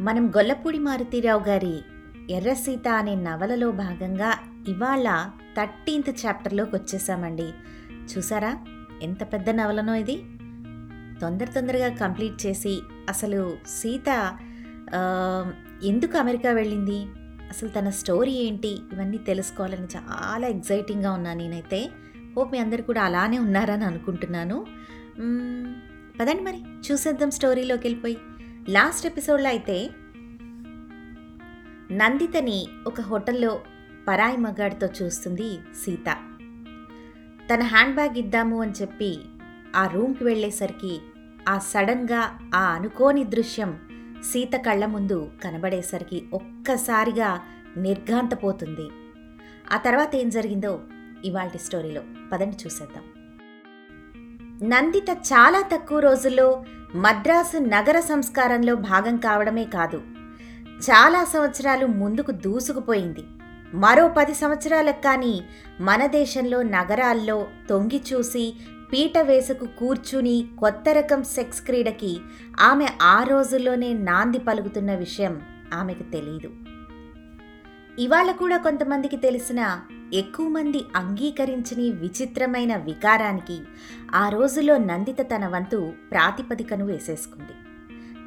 మనం గొల్లపూడి మారుతీరావు గారి ఎర్ర సీత అనే నవలలో భాగంగా ఇవాళ థర్టీన్త్ చాప్టర్లోకి వచ్చేసామండి. చూసారా? ఎంత పెద్ద నవలనో ఇది. తొందర తొందరగా కంప్లీట్ చేసి అసలు సీత ఎందుకు అమెరికా వెళ్ళింది? అసలు తన స్టోరీ ఏంటి? ఇవన్నీ తెలుసుకోవాలని చాలా ఎగ్జైటింగ్గా ఉన్నాను నేనైతే. హోప్ మీ అందరు కూడా అలానే ఉన్నారని అనుకుంటున్నాను. పదండి మరి. చూసేద్దాం స్టోరీలోకి వెళ్ళిపోయి. లాస్ట్ ఎపిసోడ్లో అయితే నందితని ఒక హోటల్లో పరాయి మగాడితో చూస్తుంది సీత. తన హ్యాండ్ బ్యాగ్ ఇద్దాము అని చెప్పి ఆ రూమ్కి వెళ్ళేసరికి ఆ సడన్గా ఆ అనుకోని దృశ్యం సీత కళ్ళ ముందు కనబడేసరికి ఒక్కసారిగా నిర్ఘాంతపోతుంది. ఆ తర్వాత ఏం జరిగిందో ఇవాల్టి స్టోరీలో. పదండి చూసేద్దాం. నందిత చాలా తక్కువ రోజుల్లో మద్రాసు నగర సంస్కారంలో భాగం కావడమే కాదు చాలా సంవత్సరాలు ముందుకు దూసుకుపోయింది. మరో పది సంవత్సరాలకు కానీ మన దేశంలో నగరాల్లో తొంగి చూసి పీట వేసుకు కూర్చుని కొత్త రకం సెక్స్ క్రీడకి ఆమె ఆ రోజుల్లోనే నాంది పలుకుతున్న విషయం ఆమెకు తెలియదు ఇవాళ కూడా కొంతమందికి తెలిసిన ఎక్కువ మంది అంగీకరించని విచిత్రమైన వికారానికి ఆ రోజుల్లో నందిత తన వంతు ప్రాతిపదికను వేసేసుకుంది.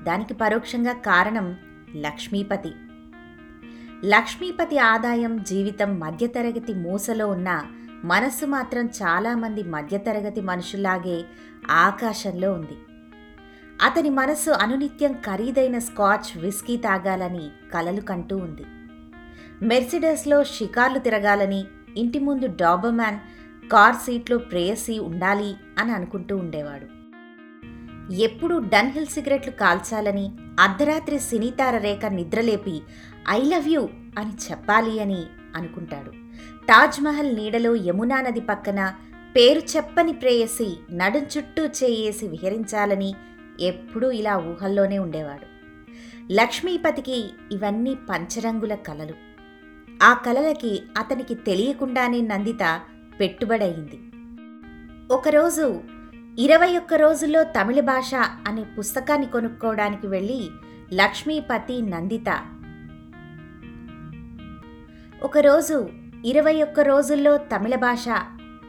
దానికి పరోక్షంగా కారణం లక్ష్మీపతి. లక్ష్మీపతి ఆదాయం జీవితం మధ్యతరగతి మూసలో ఉన్న మనస్సు మాత్రం చాలామంది మధ్యతరగతి మనుషులాగే ఆకాశంలో ఉంది. అతని మనస్సు అనునిత్యం ఖరీదైన స్కాచ్ విస్కీ తాగాలని కలలు కంటూ ఉంది. మెర్సిడెస్లో షికార్లు తిరగాలని ఇంటి ముందు డాబర్మ్యాన్ కార్ సీట్లో ప్రేయసి ఉండాలి అని అనుకుంటూ ఉండేవాడు. ఎప్పుడూ డన్హిల్ సిగరెట్లు కాల్చాలని అర్ధరాత్రి సినీతార రేఖ నిద్రలేపి ఐ లవ్ యూ అని చెప్పాలి అని అనుకుంటాడు. తాజ్మహల్ నీడలో యమునా నది పక్కన పేరు చెప్పని ప్రేయసి నడుం చుట్టూ చేయేసి విహరించాలని ఎప్పుడూ ఇలా ఊహల్లోనే ఉండేవాడు. లక్ష్మీపతికి ఇవన్నీ పంచరంగుల కలలు. ఆ కలలకి అతనికి తెలియకుండానే నందిత పెట్టుబడయింది. ఒకరోజు ఇరవై ఒక్క రోజుల్లో తమిళ భాష అనే పుస్తకాన్ని కొనుక్కోవడానికి వెళ్ళి లక్ష్మీపతి నందిత. ఒకరోజు ఇరవై ఒక్క రోజుల్లో తమిళ భాష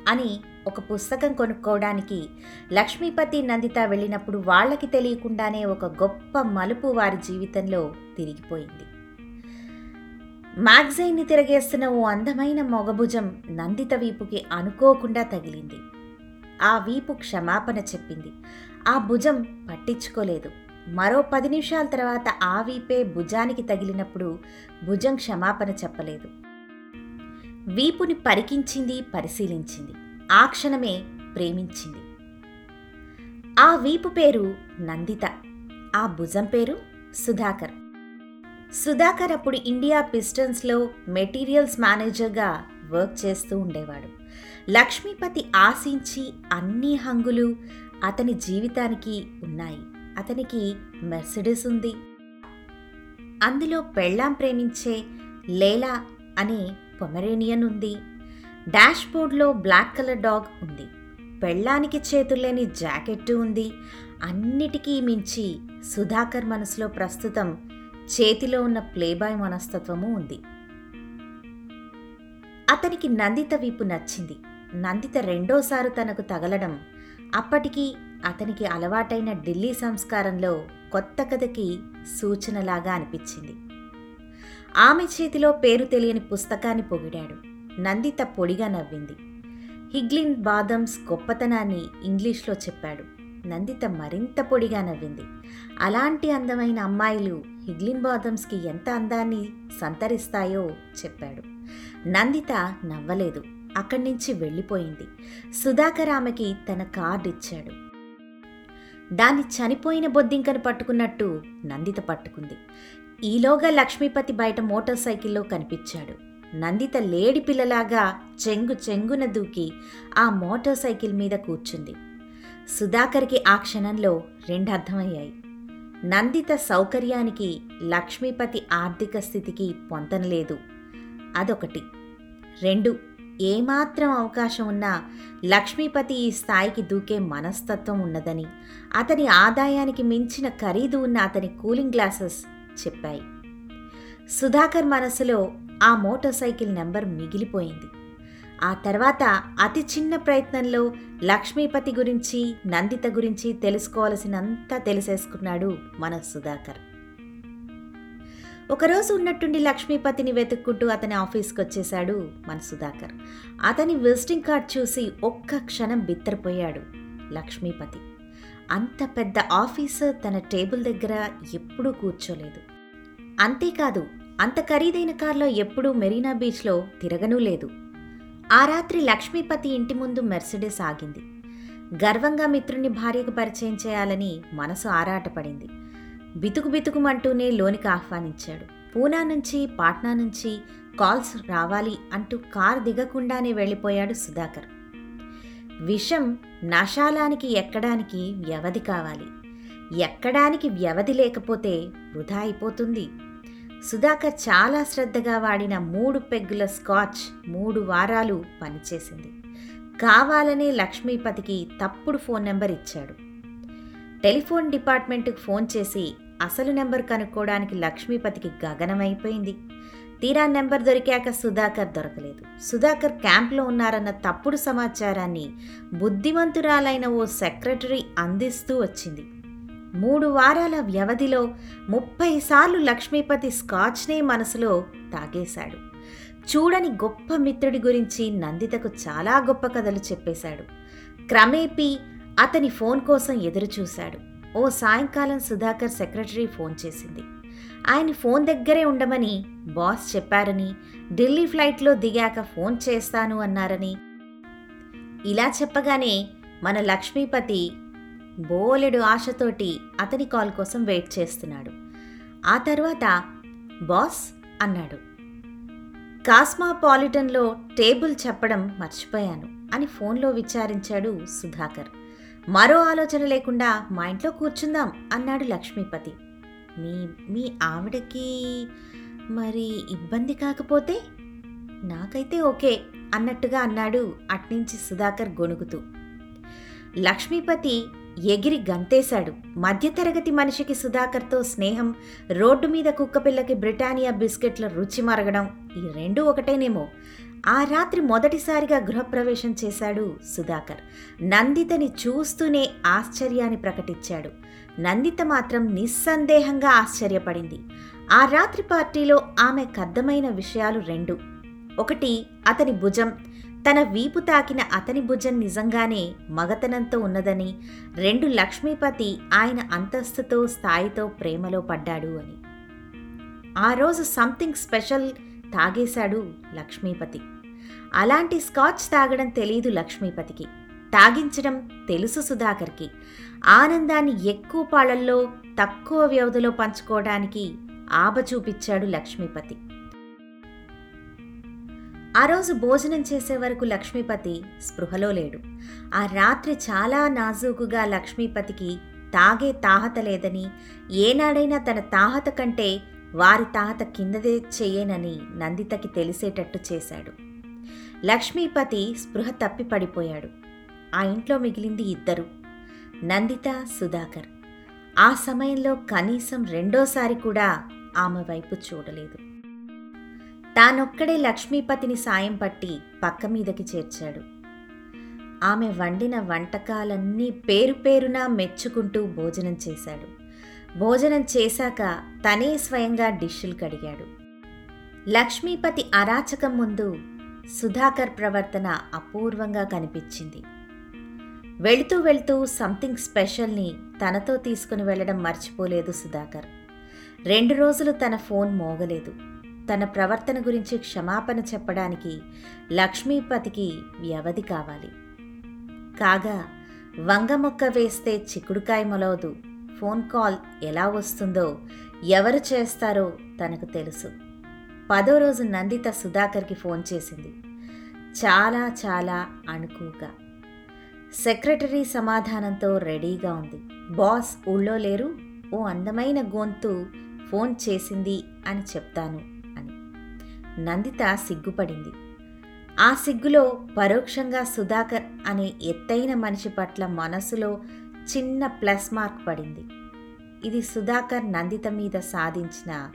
అని ఒక పుస్తకం కొనుక్కోవడానికి లక్ష్మీపతి నందిత వెళ్ళినప్పుడు వాళ్ళకి తెలియకుండానే ఒక గొప్ప మలుపు వారి జీవితంలో తిరిగిపోయింది. మ్యాగజైన్ని తిరగేస్తున్న ఓ అందమైన మొగభుజం నందిత వీపుకి అనుకోకుండా తగిలింది. ఆ వీపు క్షమాపణ చెప్పింది. ఆ భుజం పట్టించుకోలేదు. మరో పది నిమిషాల తర్వాత ఆ వీపే భుజానికి తగిలినప్పుడు భుజం క్షమాపణ చెప్పలేదు. వీపుని పరికించింది పరిశీలించింది. ఆ క్షణమే ప్రేమించింది. ఆ వీపు పేరు నందిత. ఆ భుజం పేరు సుధాకర్. సుధాకర్ అప్పుడు ఇండియా పిస్టన్స్లో మెటీరియల్స్ మేనేజర్గా వర్క్ చేస్తూ ఉండేవాడు. లక్ష్మీపతి ఆశించి అన్ని హంగులు అతని జీవితానికి ఉన్నాయి. అతనికి మెర్సిడెస్ ఉంది. అందులో పెళ్ళాం ప్రేమించే లేలా అనే పొమరేనియన్ ఉంది. డాష్ బోర్డ్లో బ్లాక్ కలర్ డాగ్ ఉంది. పెళ్ళానికి చేతుల్లేని జాకెట్టు ఉంది. అన్నిటికీ మించి సుధాకర్ మనసులో ప్రస్తుతం చేతిలో ఉన్న ప్లేబాయ్ మనస్తత్వము ఉంది. అతనికి నందిత వీపు నచ్చింది. నందిత రెండోసారి తనకు తగలడం అప్పటికి అతనికి అలవాటైన ఢిల్లీ సంస్కారంలో కొత్త కథకి సూచనలాగా అనిపించింది. ఆమె చేతిలో పేరు తెలియని పుస్తకాన్ని పొగిడాడు. నందిత పొడిగా నవ్వింది. హిగ్లిన్ బాదమ్స్ గొప్పతనాన్ని ఇంగ్లీష్లో చెప్పాడు. నందిత మరింత పొడిగా నవ్వింది. అలాంటి అందమైన అమ్మాయిలు హిగ్లిన్ బాదమ్స్కి ఎంత అందాన్ని సంతరిస్తాయో చెప్పాడు. నందిత నవ్వలేదు. అక్కడి నుంచి వెళ్ళిపోయింది. సుధాకర్ ఆమెకి తన కార్డు ఇచ్చాడు. దాన్ని చనిపోయిన బొద్దింకను పట్టుకున్నట్టు నందిత పట్టుకుంది. ఈలోగా లక్ష్మీపతి బయట మోటార్ సైకిల్లో కనిపించాడు. నందిత లేడి పిల్లలాగా చెంగు చెంగున దూకి ఆ మోటార్ సైకిల్ మీద కూర్చుంది. సుధాకర్కి ఆ క్షణంలో రెండు అర్థమయ్యాయి నందిత సౌకర్యానికి లక్ష్మీపతి ఆర్థిక స్థితికి పొంతనలేదు అదొకటి. రెండు. ఏమాత్రం అవకాశం ఉన్నా లక్ష్మీపతి ఈ స్థాయికి దూకే మనస్తత్వం ఉన్నదని అతని ఆదాయానికి మించిన ఖరీదు ఉన్న అతని కూలింగ్ గ్లాసెస్ చెప్పాయి. సుధాకర్ మనసులో ఆ మోటార్ సైకిల్ నెంబర్ మిగిలిపోయింది. ఆ తర్వాత అతి చిన్న ప్రయత్నంలో లక్ష్మీపతి గురించి నందిత గురించి తెలుసుకోవలసినంతా తెలిసేసుకున్నాడు మన సుధాకర్. ఒకరోజు ఉన్నట్టుండి లక్ష్మీపతిని వెతుక్కుంటూ అతని ఆఫీస్కి వచ్చేశాడు మన సుధాకర్. అతని విజిటింగ్ కార్డ్ చూసి ఒక్క క్షణం బిత్తరపోయాడు లక్ష్మీపతి. అంత పెద్ద ఆఫీసర్ తన టేబుల్ దగ్గర ఎప్పుడూ కూర్చోలేదు. అంతేకాదు అంత ఖరీదైన కార్లో ఎప్పుడూ మెరీనా బీచ్లో తిరగనూ లేదు. ఆ రాత్రి లక్ష్మీపతి ఇంటి ముందు మెర్సిడెస్ ఆగింది. గర్వంగా మిత్రుని భార్యకు పరిచయం చేయాలని మనసు ఆరాటపడింది. బితుకు బితుకుమంటూనే లోనికి ఆహ్వానించాడు. పూనా నుంచి పాట్నా నుంచి కాల్స్ రావాలి అంటూ కారు దిగకుండానే వెళ్ళిపోయాడు సుధాకర్. విషం నశాలానికి ఎక్కడానికి వ్యవధి కావాలి. ఎక్కడానికి వ్యవధి లేకపోతే వృధా అయిపోతుంది. సుధాకర్ చాలా శ్రద్ధగా వాడిన మూడు పెగ్గుల స్కాచ్ మూడు వారాలు పనిచేసింది. కావాలనే లక్ష్మీపతికి తప్పుడు ఫోన్ నెంబర్ ఇచ్చాడు. టెలిఫోన్ డిపార్ట్మెంట్కి ఫోన్ చేసి అసలు నెంబర్ కనుక్కోవడానికి లక్ష్మీపతికి గగనమైపోయింది. తీరా నెంబర్ దొరికాక సుధాకర్ దొరకలేదు. సుధాకర్ క్యాంప్లో ఉన్నారన్న తప్పుడు సమాచారాన్ని బుద్ధిమంతురాలైన ఓ సెక్రటరీ అందిస్తూ వచ్చింది. మూడు వారాల వ్యవధిలో ముప్పై సార్లు లక్ష్మీపతి స్కాచ్నే మనసులో తాగేశాడు. చూడని గొప్ప మిత్రుడి గురించి నందితకు చాలా గొప్ప కథలు చెప్పేశాడు. క్రమేపీ అతని ఫోన్ కోసం ఎదురుచూశాడు. ఓ సాయంకాలం సుధాకర్ సెక్రటరీ ఫోన్ చేసింది. ఆయన ఫోన్ దగ్గరే ఉండమని బాస్ చెప్పారని ఢిల్లీ ఫ్లైట్లో దిగాక ఫోన్ చేస్తాను అన్నారని. ఇలా చెప్పగానే మన లక్ష్మీపతి బోలెడు ఆశతోటి అతని కాల్ కోసం వెయిట్ చేస్తున్నాడు. ఆ తర్వాత బాస్ అన్నాడు. కాస్మాపాలిటన్లో టేబుల్ చెప్పడం మర్చిపోయాను అని ఫోన్లో విచారించాడు సుధాకర్. మరో ఆలోచన లేకుండా మా ఇంట్లో కూర్చుందాం అన్నాడు లక్ష్మీపతి. మీ మీ ఆవిడకి మరి ఇబ్బంది కాకపోతే? నాకైతే ఓకే అన్నట్టుగా అన్నాడు అట్నుంచి సుధాకర్ గొణుగుతూ. లక్ష్మీపతి ఎగిరి గంతేశాడు. మధ్యతరగతి మనిషికి సుధాకర్తో స్నేహం రోడ్డు మీద కుక్కపిల్లకి బ్రిటానియా బిస్కెట్ల రుచి మరగడం ఈ రెండు ఒకటేనేమో. ఆ రాత్రి మొదటిసారిగా గృహప్రవేశం చేశాడు సుధాకర్. నందితని చూస్తూనే ఆశ్చర్యాన్ని ప్రకటించాడు. నందిత మాత్రం నిస్సందేహంగా ఆశ్చర్యపడింది. ఆ రాత్రి పార్టీలో ఆమె కద్దమైన విషయాలు రెండు. ఒకటి అతని భుజం. తన వీపు తాకిన అతని భుజం నిజంగానే మగతనంతో ఉన్నదని రెండు లక్ష్మీపతి ఆయన అంతస్తుతో స్థాయితో ప్రేమలో పడ్డాడు అని. ఆ రోజు సంథింగ్ స్పెషల్ తాగేశాడు లక్ష్మీపతి. అలాంటి స్కాచ్ తాగడం తెలీదు లక్ష్మీపతికి. తాగించడం తెలుసు సుధాకర్కి. ఆనందాన్ని ఎక్కువ పాళల్లో తక్కువ వ్యవధిలో పంచుకోవడానికి ఆబ చూపించాడు లక్ష్మీపతి. ఆ రోజు భోజనం చేసే వరకు లక్ష్మీపతి స్పృహలో లేడు. ఆ రాత్రి చాలా నాజూకుగా లక్ష్మీపతికి తాగే తాహత లేదని ఏనాడైనా తన తాహత కంటే వారి తాహత కిందదే చెయ్యనని నందితకి తెలిసేటట్టు చేశాడు. లక్ష్మీపతి స్పృహ తప్పి పడిపోయాడు. ఆ ఇంట్లో మిగిలింది ఇద్దరు నందిత సుధాకర్. ఆ సమయంలో కనీసం రెండోసారి కూడా ఆమె వైపు చూడలేదు. తానొక్కడే లక్ష్మీపతిని సాయం పట్టి పక్క మీదకి చేర్చాడు. ఆమె వండిన వంటకాలన్నీ పేరు పేరునా మెచ్చుకుంటూ భోజనం చేశాడు. భోజనం చేశాక తనే స్వయంగా డిష్షులు కడిగాడు. లక్ష్మీపతి అరాచకం ముందు సుధాకర్ ప్రవర్తన అపూర్వంగా కనిపించింది. వెళుతూ వెళుతూ సంథింగ్ స్పెషల్ని తనతో తీసుకుని వెళ్ళడం మర్చిపోలేదు సుధాకర్. రెండు రోజులు తన ఫోన్ మోగలేదు. తన ప్రవర్తన గురించి క్షమాపణ చెప్పడానికి లక్ష్మీపతికి వ్యవధి కావాలి. కాగా వంగ మొక్క వేస్తే చిక్కుడుకాయ మొలవదు. ఫోన్ కాల్ ఎలా వస్తుందో ఎవరు చేస్తారో తనకు తెలుసు. పదో రోజు నందిత సుధాకర్కి ఫోన్ చేసింది. చాలా చాలా అణుకుగా. సెక్రటరీ సమాధానంతో రెడీగా ఉంది. బాస్ ఊళ్ళో లేరు. ఓ అందమైన గొంతు ఫోన్ చేసింది అని చెప్తాను. నందిత సిగ్గుపడింది. ఆ సిగ్గులో పరోక్షంగా సుధాకర్ అనే ఎత్తైన మనిషి పట్ల మనసులో చిన్న ప్లస్ మార్క్ పడింది. ఇది సుధాకర్ నందిత మీద సాధించిన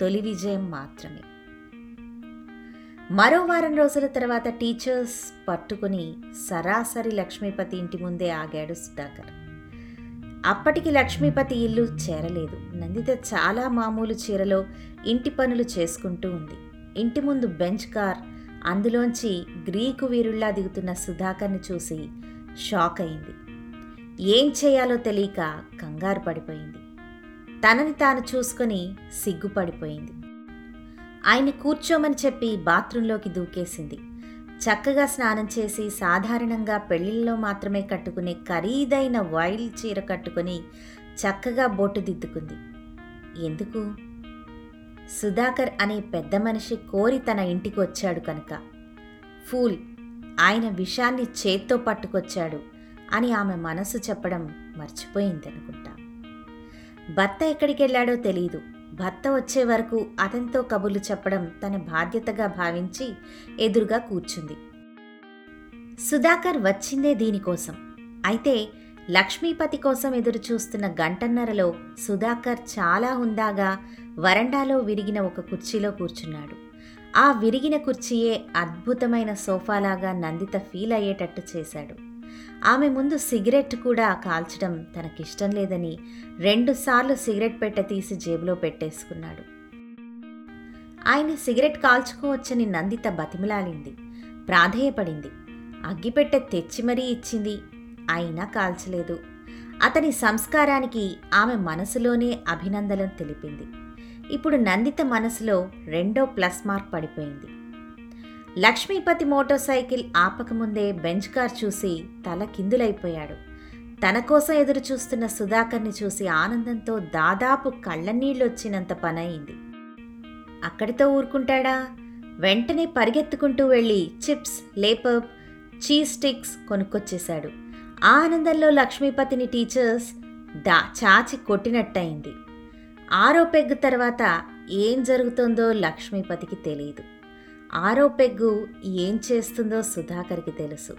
తొలి విజయం మాత్రమే. మరో వారం రోజుల తర్వాత టీచర్స్ పట్టుకుని సరాసరి లక్ష్మీపతి ఇంటి ముందే ఆగాడు సుధాకర్. అప్పటికి లక్ష్మీపతి ఇల్లు చేరలేదు. నందిత చాలా మామూలు చీరలో ఇంటి పనులు చేసుకుంటూ ఉంది. ఇంటి ముందు బెంచ్ కార్ అందులోంచి గ్రీకు వీరుల్లా దిగుతున్న సుధాకర్ని చూసి షాక్ అయింది. ఏం చేయాలో తెలియక కంగారు పడిపోయింది. తనని తాను చూసుకొని సిగ్గుపడిపోయింది. ఆయన కూర్చోమని చెప్పి బాత్రూంలోకి దూకేసింది. చక్కగా స్నానం చేసి సాధారణంగా పెళ్ళిళ్ళలో మాత్రమే కట్టుకునే ఖరీదైన వైల్డ్ చీర కట్టుకుని చక్కగా బొట్టు దిద్దుకుంది. ఎందుకు? సుధాకర్ అనే పెద్ద మనిషి కోరి తన ఇంటికి వచ్చాడు కనుక. ఫూల్ ఆయన విషాన్ని చేత్తో పట్టుకొచ్చాడు అని ఆమె మనసు చెప్పడం మర్చిపోయిందనుకుంటా. భర్త ఎక్కడికి వెళ్ళాడో తెలియదు భర్త వచ్చే వరకు అతనితో కబుర్లు చెప్పడం తన బాధ్యతగా భావించి ఎదురుగా కూర్చుంది. సుధాకర్ వచ్చిందే దీనికోసం. అయితే లక్ష్మీపతి కోసం ఎదురు చూస్తున్న గంటన్నరలో సుధాకర్ చాలా హుందాగా వరండాలో విరిగిన ఒక కుర్చీలో కూర్చున్నాడు. ఆ విరిగిన కుర్చీయే అద్భుతమైన సోఫాలాగా నందిత ఫీల్ అయ్యేటట్టు చేశాడు. ఆమె ముందు సిగరెట్ కూడా కాల్చడం తనకిష్టం లేదని రెండుసార్లు సిగరెట్ పెట్టె తీసి జేబులో పెట్టేసుకున్నాడు. ఆయన సిగరెట్ కాల్చుకోవచ్చని నందిత బతిమలాలింది. ప్రాధేయపడింది. అగ్గిపెట్టె తెచ్చి మరీ ఇచ్చింది. అయినా కాల్చలేదు. అతని సంస్కారానికి ఆమె మనసులోనే అభినందనలు తెలిపింది. ఇప్పుడు నందిత మనసులో రెండో ప్లస్ మార్క్ పడిపోయింది. లక్ష్మీపతి మోటార్ సైకిల్ ఆపకముందే బెంచ్ కార్ చూసి తల కిందులైపోయాడు. తన కోసం ఎదురు చూస్తున్న సుధాకర్ని చూసి ఆనందంతో దాదాపు కళ్ళనీళ్ళొచ్చినంత పనయింది. అక్కడితో ఊరుకుంటాడా? వెంటనే పరిగెత్తుకుంటూ వెళ్ళి చిప్స్ లేపప్ చీజ్ స్టిక్స్ కొనుక్కొచ్చేశాడు. ఆ ఆనందంలో లక్ష్మీపతిని టీచర్స్ దా చాచి కొట్టినట్టయింది. ఆరో పెగ్గు తర్వాత ఏం జరుగుతుందో లక్ష్మీపతికి తెలియదు ఆరో పెగ్గు ఏం చేస్తుందో సుధాకర్కి తెలుసు.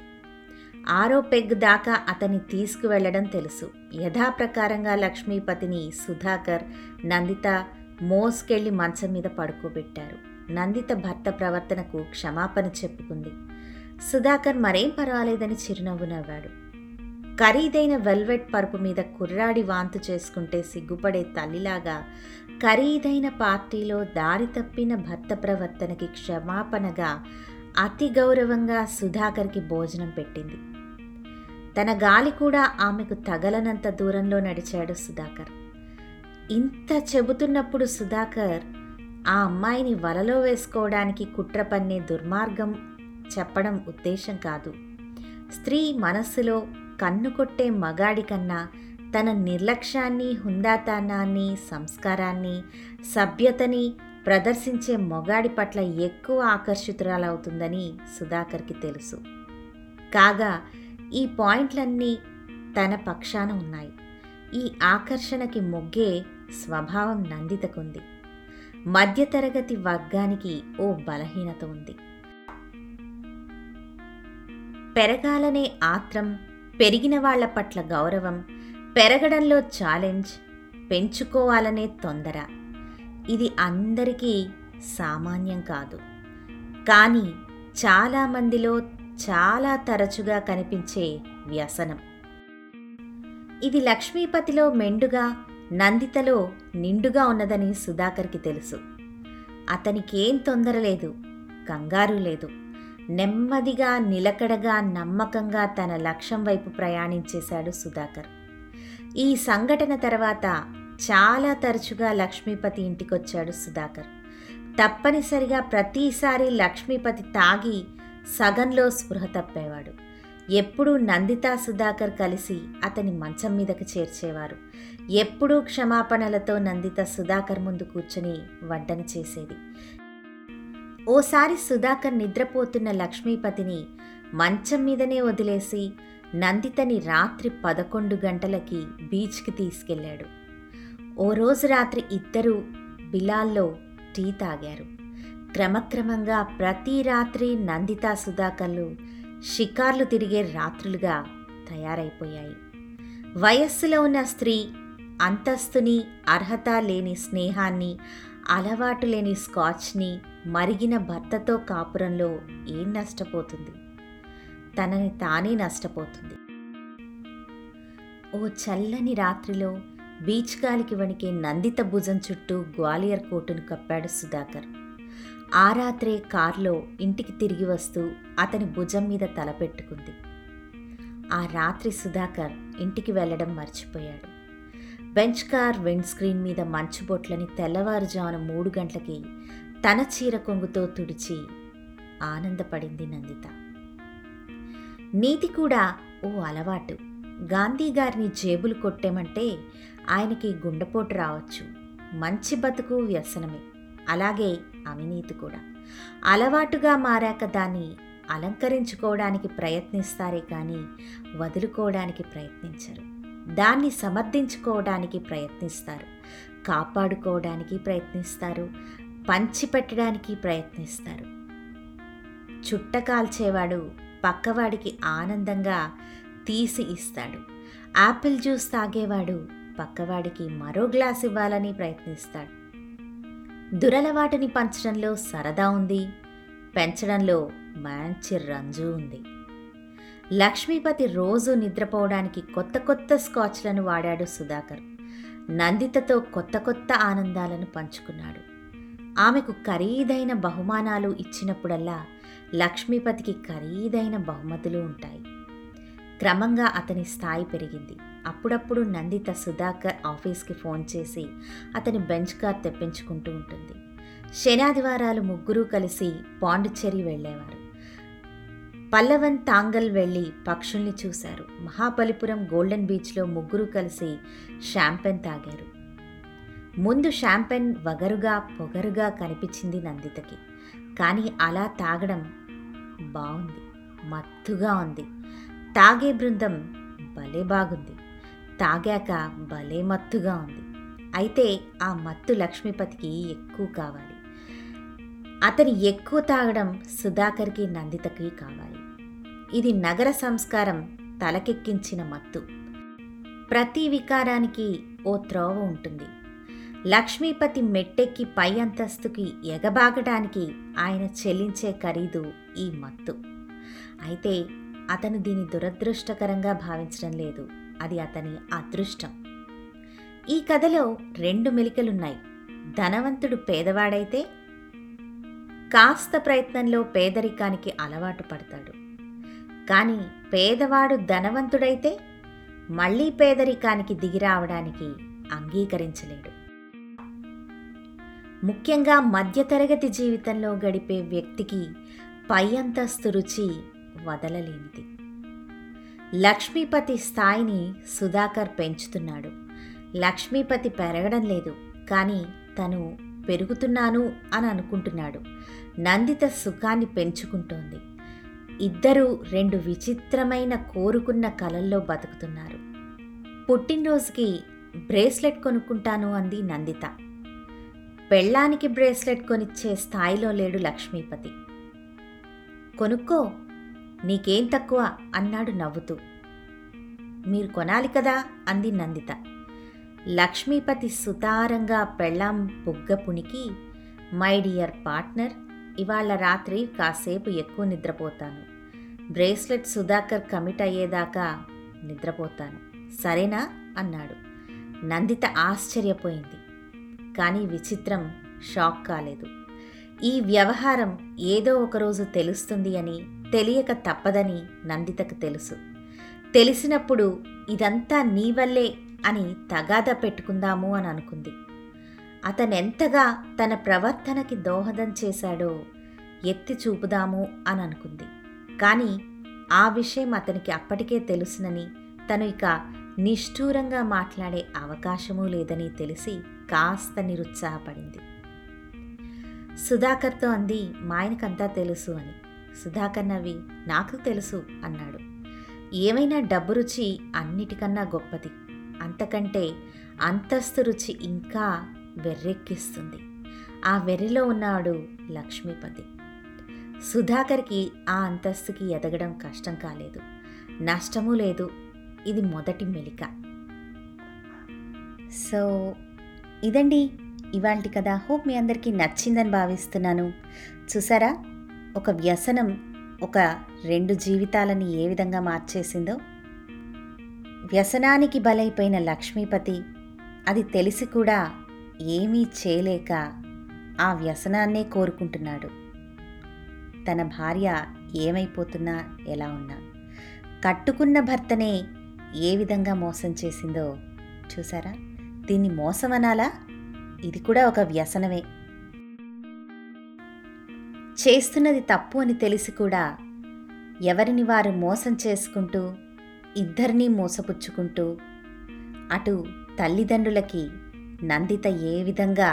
ఆరో పెగ్గు దాకా అతన్ని తీసుకువెళ్ళడం తెలుసు. యథాప్రకారంగా లక్ష్మీపతిని సుధాకర్ నందిత మోసుకెళ్ళి మంచం మీద పడుకోబెట్టారు. నందిత భర్త ప్రవర్తనకు క్షమాపణ చెప్పుకుంది. సుధాకర్ మరేం పర్వాలేదని చిరునవ్వు నవ్వాడు. ఖరీదైన వెల్వెట్ పరుపు మీద కుర్రాడి వాంతు చేసుకుంటే సిగ్గుపడే తల్లిలాగా ఖరీదైన పార్టీలో దారి తప్పిన భర్త ప్రవర్తనకి క్షమాపణగా అతి గౌరవంగా సుధాకర్కి భోజనం పెట్టింది. తన గాలి కూడా ఆమెకు తగలనంత దూరంలో నడిచాడు సుధాకర్. ఇంత చెబుతున్నప్పుడు సుధాకర్ ఆ అమ్మాయిని వలలో వేసుకోవడానికి కుట్ర పన్నే దుర్మార్గం చెప్పడం ఉద్దేశం కాదు. స్త్రీ మనస్సులో కన్ను కొట్టే మగాడి కన్నా తన నిర్లక్ష్యాన్ని హుందాతనాన్ని సంస్కారాన్ని సభ్యతని ప్రదర్శించే మొగాడి పట్ల ఎక్కువ ఆకర్షితురాలవుతుందని సుధాకర్కి తెలుసు. కాగా ఈ పాయింట్లన్నీ తన పక్షాన ఉన్నాయి. ఈ ఆకర్షణకి మొగ్గే స్వభావం నందితకుంది. మధ్యతరగతి వర్గానికి ఓ బలహీనత ఉంది. పెరగాలనే ఆత్రం పెరిగిన వాళ్ళ పట్ల గౌరవం పెరగడంలో ఛాలెంజ్ పెంచుకోవాలనే తొందర. ఇది అందరికీ సామాన్యం కాదు. కానీ చాలామందిలో చాలా తరచుగా కనిపించే వ్యసనం. ఇది లక్ష్మీపతిలో మెండుగా నందితలో నిండుగా ఉన్నదని సుధాకర్కి తెలుసు. అతనికేం తొందర లేదు కంగారు లేదు. నెమ్మదిగా నిలకడగా నమ్మకంగా తన లక్ష్యం వైపు ప్రయాణించేశాడు సుధాకర్. ఈ సంఘటన తర్వాత చాలా తరచుగా లక్ష్మీపతి ఇంటికొచ్చాడు సుధాకర్. తప్పనిసరిగా ప్రతిసారి లక్ష్మీపతి తాగి సగంలో స్పృహ తప్పేవాడు. ఎప్పుడూ నందితా సుధాకర్ కలిసి అతని మంచం మీదకి చేర్చేవారు. ఎప్పుడూ క్షమాపణలతో నందిత సుధాకర్ ముందు కూర్చొని వంటని చేసేది. ఓసారి సుధాకర్ నిద్రపోతున్న లక్ష్మీపతిని మంచం మీదనే వదిలేసి నందితని రాత్రి పదకొండు గంటలకి బీచ్కి తీసుకెళ్ళాడు ఓ రోజు రాత్రి ఇద్దరూ బిలాల్లో టీ తాగారు. క్రమక్రమంగా ప్రతి రాత్రి నందిత సుధాకర్లు షికార్లు తిరిగే రాత్రులుగా తయారైపోయాయి. వయస్సులో ఉన్న స్త్రీ అంతస్తుని అర్హత లేని స్నేహాన్ని అలవాటు లేని స్కాచ్ని మరిగిన భర్తతో కాపురంలో ఏం నష్టపోతుంది? తనని తానే నష్టపోతుంది. ఓ చల్లని రాత్రిలో బీచ్ గాలికి వణికే నందిత భుజం చుట్టూ గ్వాలియర్ కోటును కప్పాడు సుధాకర్. ఆ రాత్రే కారులో ఇంటికి తిరిగి వస్తూ అతని భుజం మీద తలపెట్టుకుంది ఆ రాత్రి సుధాకర్ ఇంటికి వెళ్ళడం మర్చిపోయాడు. బెంచ్ కార్ విండ్ స్క్రీన్ మీద మంచు బొట్లని తెల్లవారుజామున మూడు గంటలకి తన చీర కొంగుతో తుడిచి ఆనందపడింది నందిత. నీతి కూడా ఓ అలవాటు. గాంధీ గారిని జేబులు కొట్టేమంటే ఆయనకి గుండెపోటు రావచ్చు. మంచి బతుకు వ్యసనమే. అలాగే అవినీతి కూడా. అలవాటుగా మారాక దాన్ని అలంకరించుకోవడానికి ప్రయత్నిస్తారే కానీ వదులుకోవడానికి ప్రయత్నించరు. దాన్ని సమర్థించుకోవడానికి ప్రయత్నిస్తారు. కాపాడుకోవడానికి ప్రయత్నిస్తారు. పంచిపెట్టడానికి ప్రయత్నిస్తారు. చుట్ట కాల్చేవాడు పక్కవాడికి ఆనందంగా తీసి ఇస్తాడు. యాపిల్ జ్యూస్ తాగేవాడు పక్కవాడికి మరో గ్లాస్ ఇవ్వాలని ప్రయత్నిస్తాడు. దురలవాటిని పంచడంలో సరదా ఉంది. పెంచడంలో మంచి రంజు ఉంది. లక్ష్మీపతి రోజు నిద్రపోవడానికి కొత్త కొత్త స్కాచ్లను వాడాడు సుధాకర్. నందితతో కొత్త కొత్త ఆనందాలను పంచుకున్నాడు. ఆమెకు ఖరీదైన బహుమానాలు ఇచ్చినప్పుడల్లా లక్ష్మీపతికి ఖరీదైన బహుమతులు ఉంటాయి. క్రమంగా అతని స్థాయి పెరిగింది. అప్పుడప్పుడు నందిత సుధాకర్ ఆఫీస్కి ఫోన్ చేసి అతని బెంచ్ కార్ తెప్పించుకుంటూ ఉంటుంది. శనాదివారాలు ముగ్గురు కలిసి పాండిచ్చేరి వెళ్ళేవారు. పల్లవన్ తాంగల్ వెళ్ళి పక్షుల్ని చూశారు. మహాబలిపురం గోల్డెన్ బీచ్లో ముగ్గురు కలిసి షాంపెన్ తాగారు. ముందు షాంపెన్ వగరుగా పొగరుగా కనిపించింది నందితకి. కానీ అలా తాగడం బాగుంది మత్తుగా ఉంది. తాగే బృందం భలే బాగుంది తాగాక భలే మత్తుగా ఉంది. అయితే ఆ మత్తు లక్ష్మీపతికి ఎక్కువ కావాలి. అతని ఎక్కువ తాగడం సుధాకర్కి నందితకి కావాలి. ఇది నగర సంస్కారం తలకెక్కించిన మత్తు. ప్రతి వికారానికి ఓ త్రోవ ఉంటుంది. లక్ష్మీపతి మెట్టెక్కి పై అంతస్తుకి ఎగబాగడానికి ఆయన చెల్లించే ఖరీదు ఈ మత్తు. అయితే అతను దీని దురదృష్టకరంగా భావించడం లేదు. అది అతని అదృష్టం. ఈ కథలో రెండు మెలికలున్నాయి. ధనవంతుడు పేదవాడైతే కాస్త ప్రయత్నంలో పేదరికానికి అలవాటు పడతాడు. కానీ పేదవాడు ధనవంతుడైతే మళ్ళీ పేదరికానికి దిగిరావడానికి అంగీకరించలేడు. ముఖ్యంగా మధ్యతరగతి జీవితంలో గడిపే వ్యక్తికి పై అంతస్తు రుచి వదలలేనిది. లక్ష్మీపతి స్థాయిని సుధాకర్ పెంచుతున్నాడు. లక్ష్మీపతి పెరగడం లేదు కానీ తను పెరుగుతున్నాను అని అనుకుంటున్నాడు. నందిత సుఖాన్ని పెంచుకుంటోంది. ఇద్దరూ రెండు విచిత్రమైన కోరుకున్న కలల్లో బతుకుతున్నారు. పుట్టినరోజుకి బ్రేస్లెట్ కొనుక్కుంటాను అంది నందిత. పెళ్ళానికి బ్రేస్లెట్ కొనిచ్చే స్థాయిలో లేడు లక్ష్మీపతి. కొనుక్కో నీకేం తక్కువ? అన్నాడు నవ్వుతూ. మీరు కొనాలి కదా? అంది నందిత. లక్ష్మీపతి సుతారంగా పెళ్ళాం బుగ్గ పుణికి మై డియర్ పార్ట్నర్ ఇవాళ రాత్రి కాసేపు ఎక్కువ నిద్రపోతాను. బ్రేస్లెట్ సుధాకర్ కమిట్ అయ్యేదాకా నిద్రపోతాను. సరేనా? అన్నాడు. నందిత ఆశ్చర్యపోయింది. కానీ విచిత్రం షాక్ కాలేదు. ఈ వ్యవహారం ఏదో ఒకరోజు తెలుస్తుంది అని తెలియక తప్పదని నందితకు తెలుసు. తెలిసినప్పుడు ఇదంతా నీ వల్లే అని తగాద పెట్టుకుందాము అని అనుకుంది. అతనెంతగా తన ప్రవర్తనకి దోహదం చేశాడో ఎత్తి చూపుదాము అని అనుకుంది. కానీ ఆ విషయం అతనికి అప్పటికే తెలుసునని తను ఇక నిష్ఠూరంగా మాట్లాడే అవకాశమూ లేదని తెలిసి కాస్త నిరుత్సాహపడింది. సుధాకర్తో అంది మా ఆయనకంతా తెలుసు అని. సుధాకర్ నవ్వి నాకు తెలుసు అన్నాడు. ఏమైనా డబ్బు రుచి అన్నిటికన్నా గొప్పది. అంతకంటే అంతస్తు రుచి ఇంకా వెర్రెక్కిస్తుంది. ఆ వెర్రిలో ఉన్నాడు లక్ష్మీపతి. సుధాకర్కి ఆ అంతస్తుకి ఎదగడం కష్టం కాలేదు. నష్టమూ లేదు. ఇది మొదటి మెలిక. సో ఇదండి ఇవాంటి కథ. హోప్ మీ అందరికీ నచ్చిందని భావిస్తున్నాను. చూసారా? ఒక వ్యసనం ఒక రెండు జీవితాలని ఏ విధంగా మార్చేసిందో. వ్యసనానికి బలైపోయిన లక్ష్మీపతి అది తెలిసి కూడా ఏమీ చేయలేక ఆ వ్యసనాన్నే కోరుకుంటున్నాడు. తన భార్య ఏమైపోతున్నా ఎలా ఉన్నా. కట్టుకున్న భర్తనే ఏ విధంగా మోసం చేసిందో చూసారా? దీన్ని మోసం అనాలా ఇది కూడా ఒక వ్యసనమే. చేస్తున్నది తప్పు అని తెలిసి కూడా ఎవరిని వారు మోసం చేసుకుంటూ ఇద్దరినీ మోసపుచ్చుకుంటూ అటు తల్లిదండ్రులకి నందిత ఏ విధంగా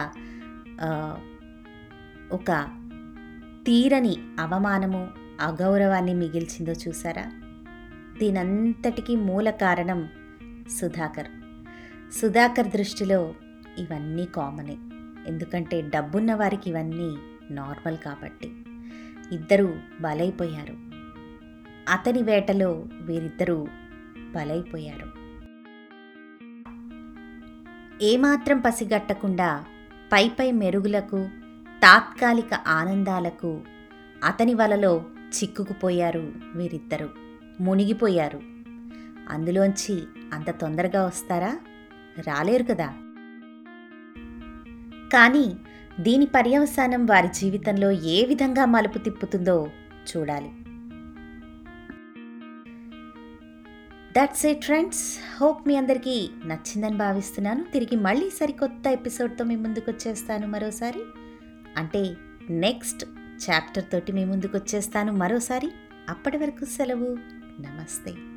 ఒక తీరని అవమానము అగౌరవాన్ని మిగిల్చిందో చూసారా? దీనంతటికీ మూల కారణం సుధాకర్. సుధాకర్ దృష్టిలో ఇవన్నీ కామనే. ఎందుకంటే డబ్బున్న వారికి ఇవన్నీ నార్మల్ కాబట్టి. ఇద్దరూ బలైపోయారు. అతని వేటలో వీరిద్దరూ బలైపోయారు. ఏమాత్రం పసిగట్టకుండా పై పై మెరుగులకు తాత్కాలిక ఆనందాలకు అతని వలలో చిక్కుకుపోయారు వీరిద్దరూ. మునిగిపోయారు. అందులోంచి అంత తొందరగా వస్తారా? రాలేరు కదా. కానీ దీని పర్యవసానం వారి జీవితంలో ఏ విధంగా మలుపు తిప్పుతుందో చూడాలి. దట్స్ ఇట్ ఫ్రెండ్స్ హోప్ మీ అందరికీ నచ్చిందని భావిస్తున్నాను. తిరిగి మళ్ళీ సరికొత్త ఎపిసోడ్తో మీ ముందుకు వచ్చేస్తాను మరోసారి. అంటే నెక్స్ట్ చాప్టర్ తోటి మీ ముందుకు వచ్చేస్తాను మరోసారి. అప్పటి వరకు సెలవు. నమస్తే.